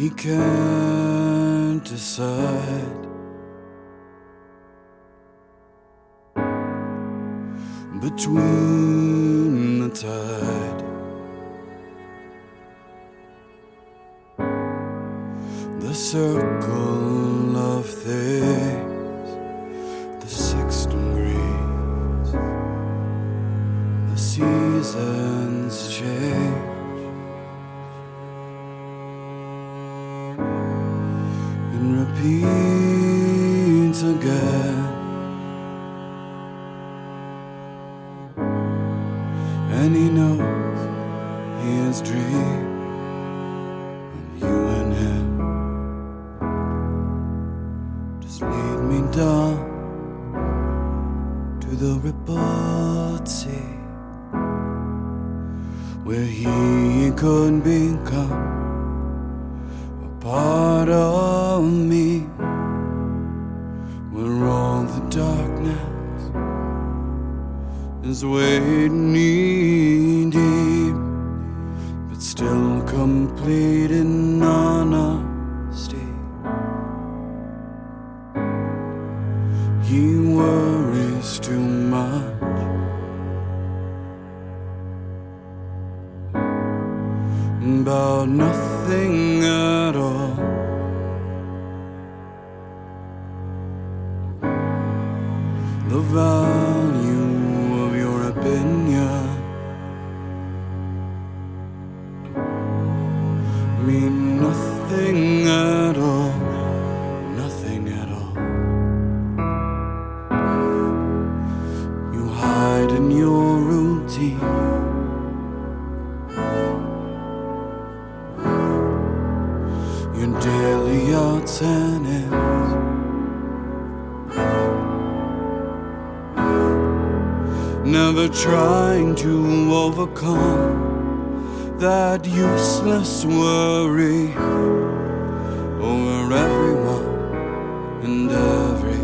He can't decide between the tide. The circle of things, the six degrees, the seasons change. Repeats again. And he knows his dream of you and him. Just lead me down to the rippled sea where he could become a part of me, where all the darkness is waiting knee deep, but still complete in honesty. He worries too much. About nothing at all. The value of your opinion mean nothing at all, nothing at all. You hide in your routine. Your daily odds. Never trying to overcome that useless worry over everyone and everything.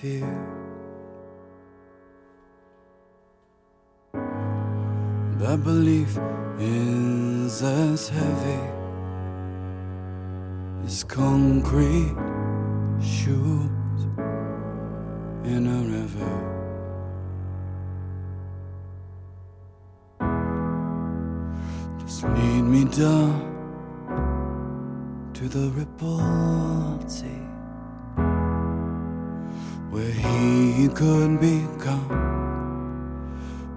Fear. That belief is as heavy as concrete shoes in a river. Just lead me down to the rippled sea where he could become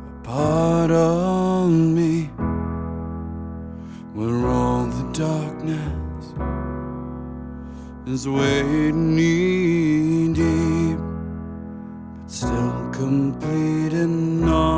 a part of me, where all the darkness is wading me deep, but still complete and all.